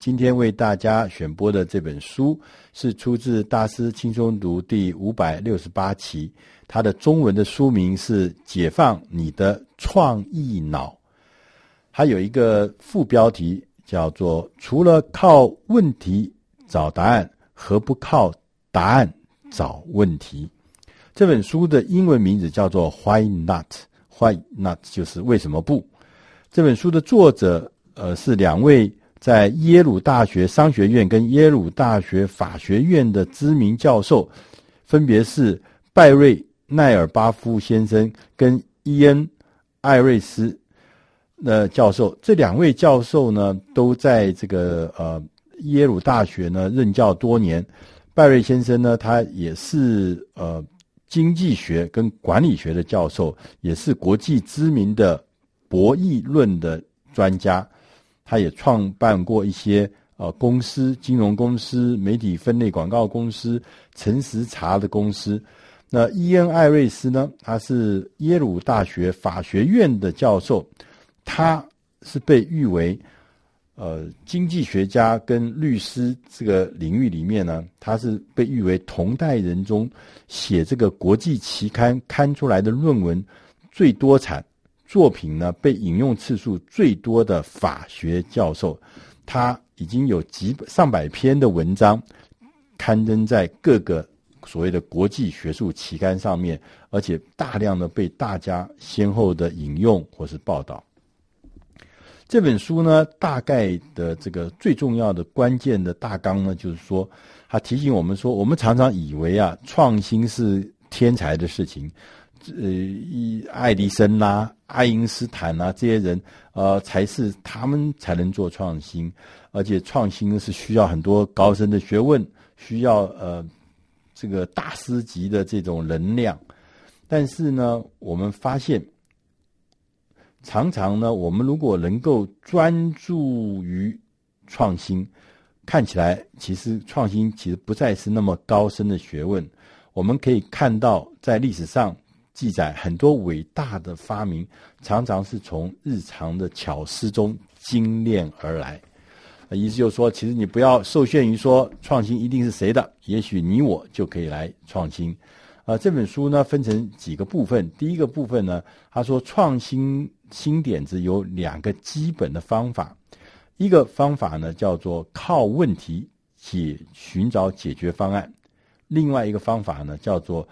今天为大家选播的这本书是出自《大师轻松读》第五百六十八期，它的中文的书名是《解放你的创意脑》，还有一个副标题叫做“除了靠问题找答案，何不靠答案找问题”。这本书的英文名字叫做 “Why Not”，“Why Not” 就是为什么不。这本书的作者呃是两位。在耶鲁大学商学院跟耶鲁大学法学院的知名教授，分别是拜瑞奈尔巴夫先生跟伊恩艾瑞斯的教授。这两位教授呢，都在这个呃耶鲁大学呢任教多年。拜瑞先生呢，他也是呃经济学跟管理学的教授，也是国际知名的博弈论的专家。他也创办过一些呃公司，金融公司、媒体分类广告公司、诚实茶的公司。那伊恩·艾瑞斯呢？他是耶鲁大学法学院的教授，他是被誉为呃经济学家跟律师这个领域里面呢，他是被誉为同代人中写这个国际期刊刊出来的论文最多产。作品呢，被引用次数最多的法学教授，他已经有几上百篇的文章刊登在各个所谓的国际学术期刊上面，而且大量的被大家先后的引用或是报道。这本书呢，大概的这个最重要的关键的大纲呢，就是说，他提醒我们说，我们常常以为啊，创新是天才的事情。呃，爱迪生呐、爱因斯坦呐、这些人，呃，才是他们才能做创新，而且创新是需要很多高深的学问，需要呃这个大师级的这种能量。但是呢，我们发现，常常呢，我们如果能够专注于创新，看起来其实创新其实不再是那么高深的学问。我们可以看到，在历史上。记载很多伟大的发明，常常是从日常的巧思中精炼而来。意思就是说，其实你不要受限于说创新一定是谁的，也许你我就可以来创新。啊，这本书呢分成几个部分。第一个部分呢，他说创新新点子有两个基本的方法，一个方法呢叫做靠问题解寻找解决方案，另外一个方法呢叫做。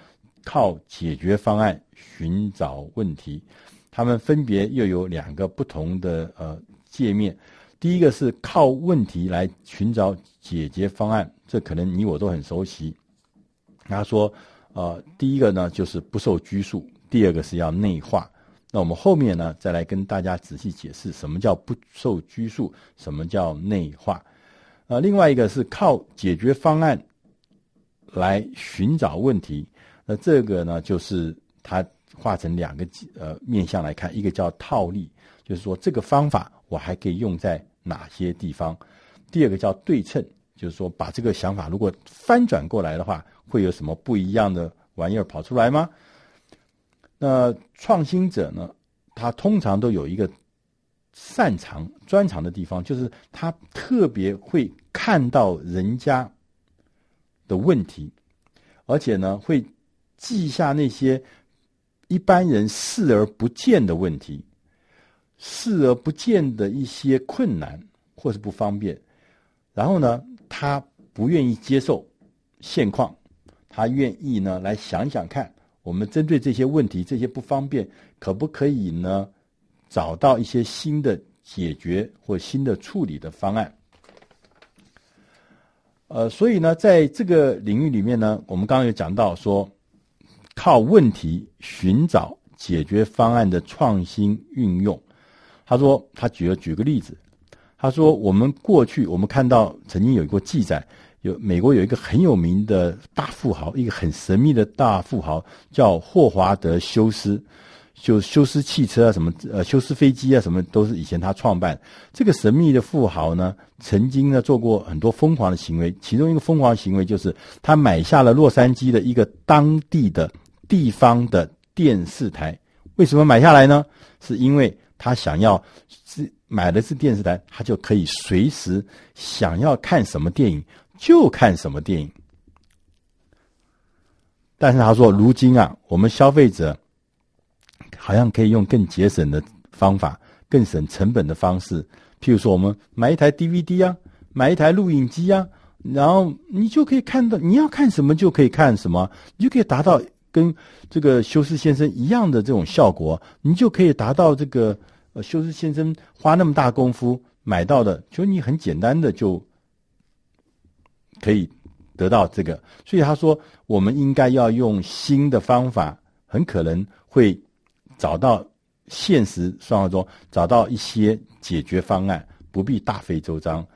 靠解决方案寻找问题，他们分别又有两个不同的呃界面。第一个是靠问题来寻找解决方案，这可能你我都很熟悉。他说，呃，第一个呢就是不受拘束，第二个是要内化。那我们后面呢再来跟大家仔细解释什么叫不受拘束，什么叫内化。呃，另外一个是靠解决方案来寻找问题。那这个呢，就是它画成两个呃面向来看，一个叫套利，就是说这个方法我还可以用在哪些地方；第二个叫对称，就是说把这个想法如果翻转过来的话，会有什么不一样的玩意儿跑出来吗？那创新者呢，他通常都有一个擅长专长的地方，就是他特别会看到人家的问题，而且呢会。记下那些一般人视而不见的问题，视而不见的一些困难或是不方便，然后呢，他不愿意接受现况，他愿意呢来想想看，我们针对这些问题、这些不方便，可不可以呢找到一些新的解决或新的处理的方案？呃，所以呢，在这个领域里面呢，我们刚刚有讲到说。靠问题寻找解决方案的创新运用。他说，他举了举个例子，他说，我们过去我们看到曾经有过记载，有美国有一个很有名的大富豪，一个很神秘的大富豪叫霍华德休斯，就休斯汽车啊什么呃休斯飞机啊什么都是以前他创办。这个神秘的富豪呢，曾经呢做过很多疯狂的行为，其中一个疯狂行为就是他买下了洛杉矶的一个当地的。地方的电视台为什么买下来呢？是因为他想要是买的是电视台，他就可以随时想要看什么电影就看什么电影。但是他说，如今啊，我们消费者好像可以用更节省的方法、更省成本的方式，譬如说，我们买一台 DVD 啊，买一台录影机啊，然后你就可以看到你要看什么就可以看什么，你就可以达到跟这个休斯先生一样的这种效果，你就可以达到这个呃休斯先生花那么大功夫买到的，就你很简单的就可以。得到这个，所以他说，我们应该要用新的方法，很可能会找到现实生活中找到一些解决方案，不必大费周章。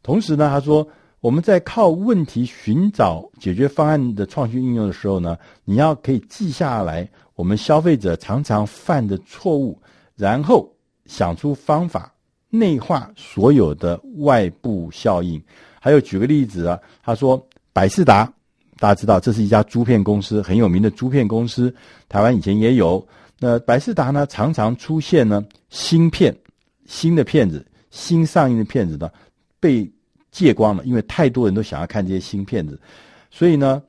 同时呢，他说，我们在靠问题寻找解决方案的创新应用的时候呢，你要可以记下来我们消费者常常犯的错误，然后想出方法，内化所有的外部效应。还有举个例子啊，他说。百事达，大家知道这是一家租片公司，很有名的租片公司。台湾以前也有。那百事达呢，常常出现呢新片、新的片子、新上映的片子呢被借光了，因为太多人都想要看这些新片子，所以呢，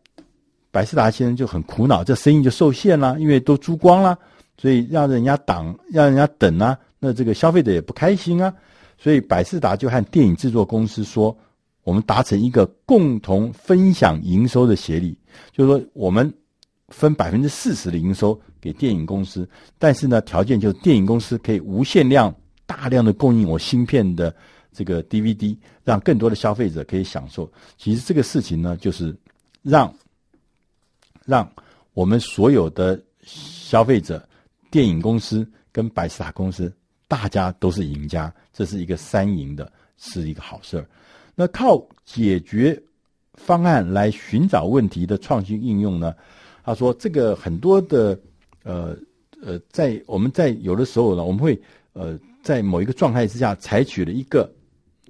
百视达先生就很苦恼，这生意就受限了，因为都租光了，所以让人家挡，让人家等啊，那这个消费者也不开心啊，所以百视达就和电影制作公司说。我们达成一个共同分享营收的协议，就是说我们分百分之四十的营收给电影公司，但是呢，条件就是电影公司可以无限量、大量的供应我新片的这个 DVD，让更多的消费者可以享受。其实这个事情呢，就是让让我们所有的消费者、电影公司跟百视达公司，大家都是赢家，这是一个三赢的，是一个好事儿。那靠解决方案来寻找问题的创新应用呢？他说，这个很多的呃呃，在我们在有的时候呢，我们会呃在某一个状态之下采取了一个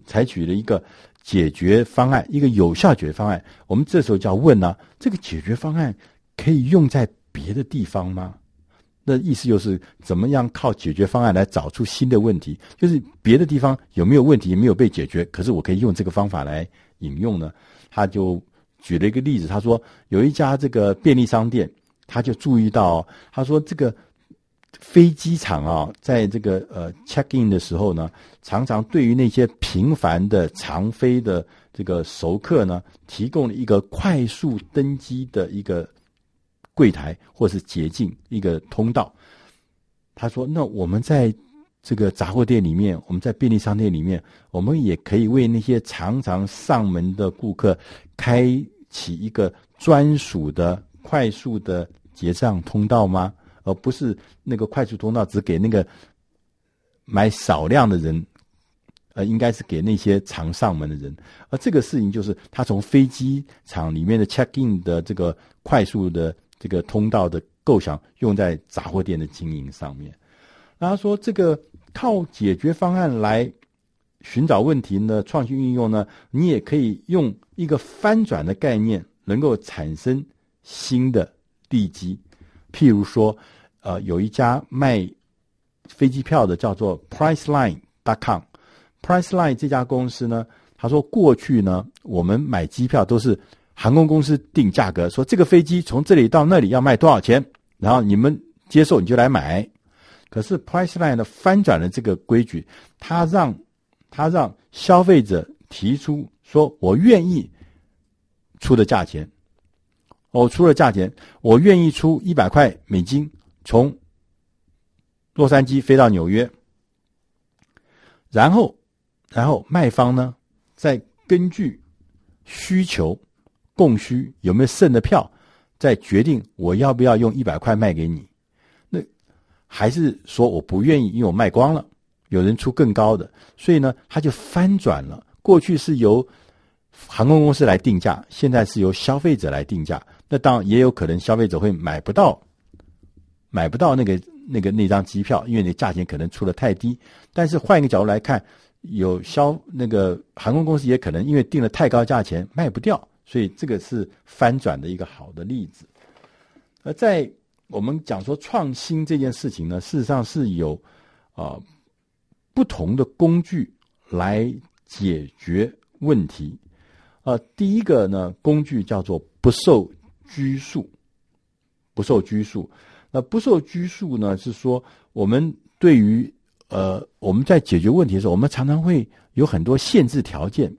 采取了一个解决方案，一个有效解决方案。我们这时候就要问呢，这个解决方案可以用在别的地方吗？那意思就是怎么样靠解决方案来找出新的问题？就是别的地方有没有问题没有被解决，可是我可以用这个方法来引用呢？他就举了一个例子，他说有一家这个便利商店，他就注意到，他说这个飞机场啊，在这个呃 check in 的时候呢，常常对于那些频繁的长飞的这个熟客呢，提供了一个快速登机的一个。柜台或是捷径一个通道，他说：“那我们在这个杂货店里面，我们在便利商店里面，我们也可以为那些常常上门的顾客开启一个专属的快速的结账通道吗？而不是那个快速通道只给那个买少量的人，呃，应该是给那些常上门的人。而这个事情就是他从飞机场里面的 check in 的这个快速的。”这个通道的构想用在杂货店的经营上面，然后说这个靠解决方案来寻找问题呢，创新应用呢，你也可以用一个翻转的概念，能够产生新的地基。譬如说，呃，有一家卖飞机票的叫做 Priceline.com，Priceline 这家公司呢，他说过去呢，我们买机票都是。航空公司定价格，说这个飞机从这里到那里要卖多少钱，然后你们接受你就来买。可是 Priceline 的翻转了这个规矩，他让他让消费者提出说：“我愿意出的价钱，我出了价钱，我愿意出一百块美金，从洛杉矶飞到纽约。”然后，然后卖方呢，再根据需求。供需有没有剩的票，再决定我要不要用一百块卖给你。那还是说我不愿意，因为我卖光了，有人出更高的，所以呢，他就翻转了。过去是由航空公司来定价，现在是由消费者来定价。那当然也有可能消费者会买不到，买不到那个那个那张机票，因为那价钱可能出的太低。但是换一个角度来看，有消那个航空公司也可能因为定了太高价钱卖不掉。所以这个是翻转的一个好的例子。而在我们讲说创新这件事情呢，事实上是有啊不同的工具来解决问题。呃，第一个呢，工具叫做不受拘束，不受拘束。那不受拘束呢，是说我们对于呃我们在解决问题的时候，我们常常会有很多限制条件。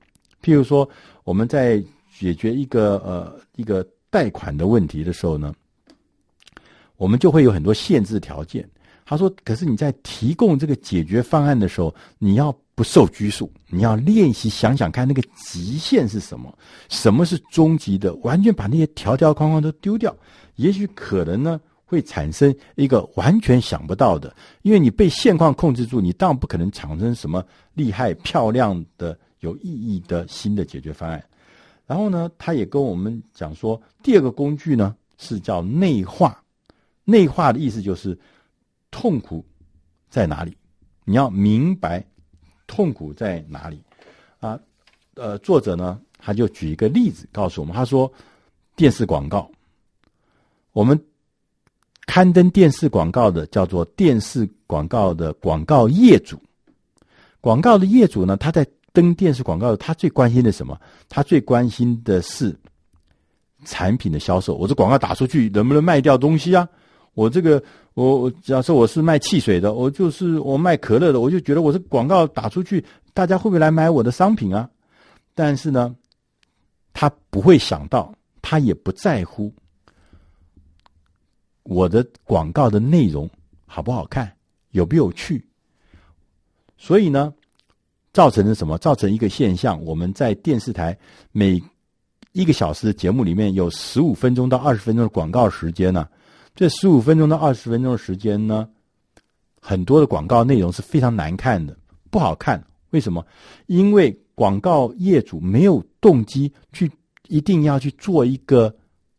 譬如说，我们在解决一个呃一个贷款的问题的时候呢，我们就会有很多限制条件。他说：“可是你在提供这个解决方案的时候，你要。”不受拘束，你要练习想想看，那个极限是什么？什么是终极的？完全把那些条条框框都丢掉，也许可能呢会产生一个完全想不到的。因为你被现况控制住，你当然不可能产生什么厉害、漂亮的、有意义的新的解决方案。然后呢，他也跟我们讲说，第二个工具呢是叫内化。内化的意思就是痛苦在哪里？你要明白。痛苦在哪里？啊，呃，作者呢，他就举一个例子告诉我们，他说，电视广告，我们刊登电视广告的叫做电视广告的广告业主，广告的业主呢，他在登电视广告，他最关心的什么？他最关心的是产品的销售。我这广告打出去，能不能卖掉东西啊？我这个，我假设我是卖汽水的，我就是我卖可乐的，我就觉得我这广告打出去，大家会不会来买我的商品啊？但是呢，他不会想到，他也不在乎我的广告的内容好不好看，有不有趣。所以呢，造成了什么？造成一个现象，我们在电视台每一个小时的节目里面有十五分钟到二十分钟的广告时间呢。这十五分钟到二十分钟的时间呢，很多的广告内容是非常难看的，不好看。为什么？因为广告业主没有动机去一定要去做一个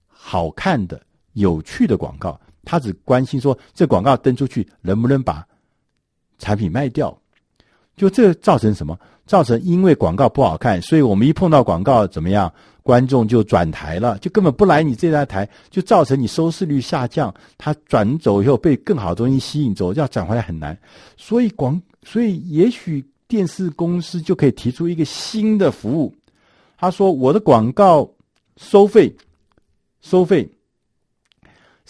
好看的、有趣的广告，他只关心说这广告登出去能不能把产品卖掉。就这造成什么？造成因为广告不好看，所以我们一碰到广告怎么样？观众就转台了，就根本不来你这台台，就造成你收视率下降。他转走以后被更好的东西吸引走，要转回来很难。所以广，所以也许电视公司就可以提出一个新的服务。他说：“我的广告收费，收费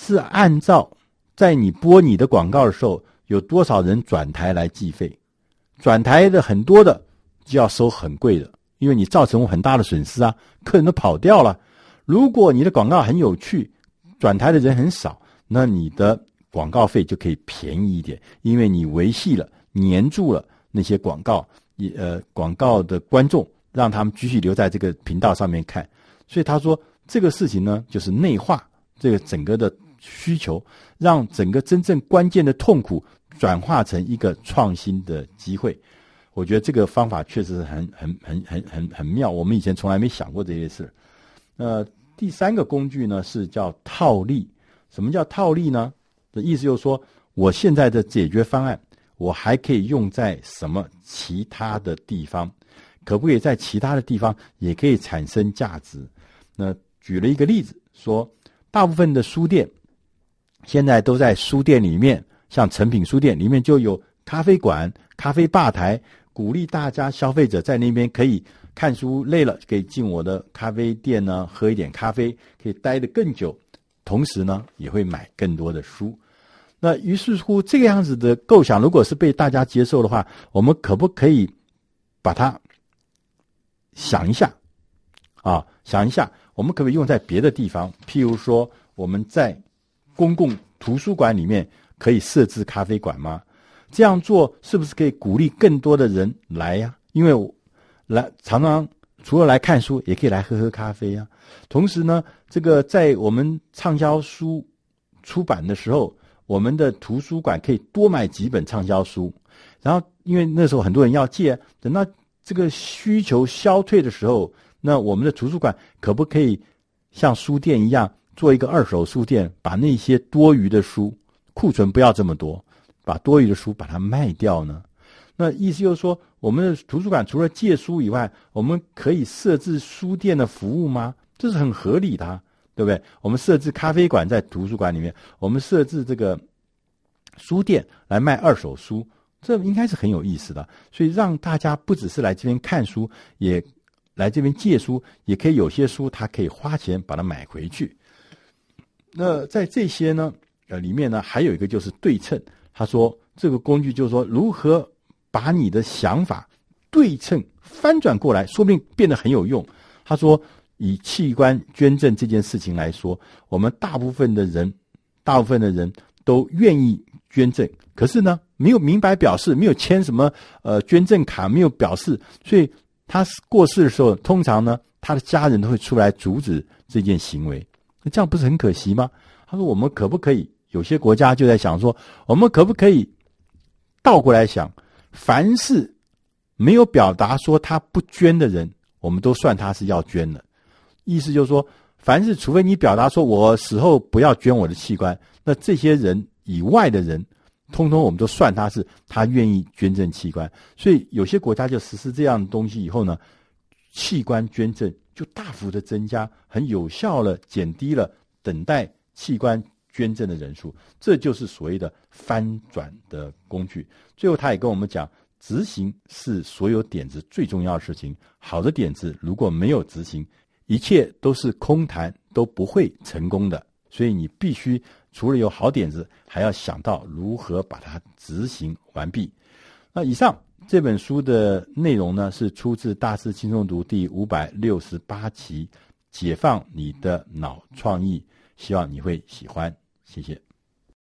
是按照在你播你的广告的时候有多少人转台来计费。”转台的很多的就要收很贵的，因为你造成很大的损失啊，客人都跑掉了。如果你的广告很有趣，转台的人很少，那你的广告费就可以便宜一点，因为你维系了、黏住了那些广告，你呃广告的观众，让他们继续留在这个频道上面看。所以他说这个事情呢，就是内化这个整个的需求，让整个真正关键的痛苦。转化成一个创新的机会，我觉得这个方法确实是很很很很很很妙。我们以前从来没想过这些事。呃，第三个工具呢是叫套利。什么叫套利呢？的意思就是说，我现在的解决方案，我还可以用在什么其他的地方？可不可以在其他的地方也可以产生价值？那举了一个例子，说大部分的书店现在都在书店里面。像诚品书店里面就有咖啡馆、咖啡吧台，鼓励大家消费者在那边可以看书，累了可以进我的咖啡店呢，喝一点咖啡，可以待得更久，同时呢也会买更多的书。那于是乎这个样子的构想，如果是被大家接受的话，我们可不可以把它想一下啊？想一下，我们可不可以用在别的地方？譬如说我们在公共图书馆里面。可以设置咖啡馆吗？这样做是不是可以鼓励更多的人来呀？因为我来常常除了来看书，也可以来喝喝咖啡呀。同时呢，这个在我们畅销书出版的时候，我们的图书馆可以多买几本畅销书。然后，因为那时候很多人要借，等到这个需求消退的时候，那我们的图书馆可不可以像书店一样做一个二手书店，把那些多余的书。库存不要这么多，把多余的书把它卖掉呢？那意思就是说，我们的图书馆除了借书以外，我们可以设置书店的服务吗？这是很合理的，对不对？我们设置咖啡馆在图书馆里面，我们设置这个书店来卖二手书，这应该是很有意思的。所以让大家不只是来这边看书，也来这边借书，也可以有些书他可以花钱把它买回去。那在这些呢，呃，里面呢还有一个就是对称。他说这个工具就是说如何把你的想法对称翻转过来，说不定变得很有用。他说以器官捐赠这件事情来说，我们大部分的人，大部分的人都愿意捐赠，可是呢，没有明白表示，没有签什么呃捐赠卡，没有表示，所以他过世的时候，通常呢，他的家人都会出来阻止这件行为。那这样不是很可惜吗？他说：“我们可不可以？有些国家就在想说，我们可不可以倒过来想？凡是没有表达说他不捐的人，我们都算他是要捐的。意思就是说，凡是除非你表达说我死后不要捐我的器官，那这些人以外的人，通通我们都算他是他愿意捐赠器官。所以有些国家就实施这样的东西以后呢，器官捐赠。”就大幅的增加，很有效的减低了等待器官捐赠的人数，这就是所谓的翻转的工具。最后，他也跟我们讲，执行是所有点子最重要的事情。好的点子如果没有执行，一切都是空谈，都不会成功的。所以，你必须除了有好点子，还要想到如何把它执行完毕。那以上。这本书的内容呢，是出自《大师轻松读》第五百六十八期，解放你的脑创意，希望你会喜欢，谢谢。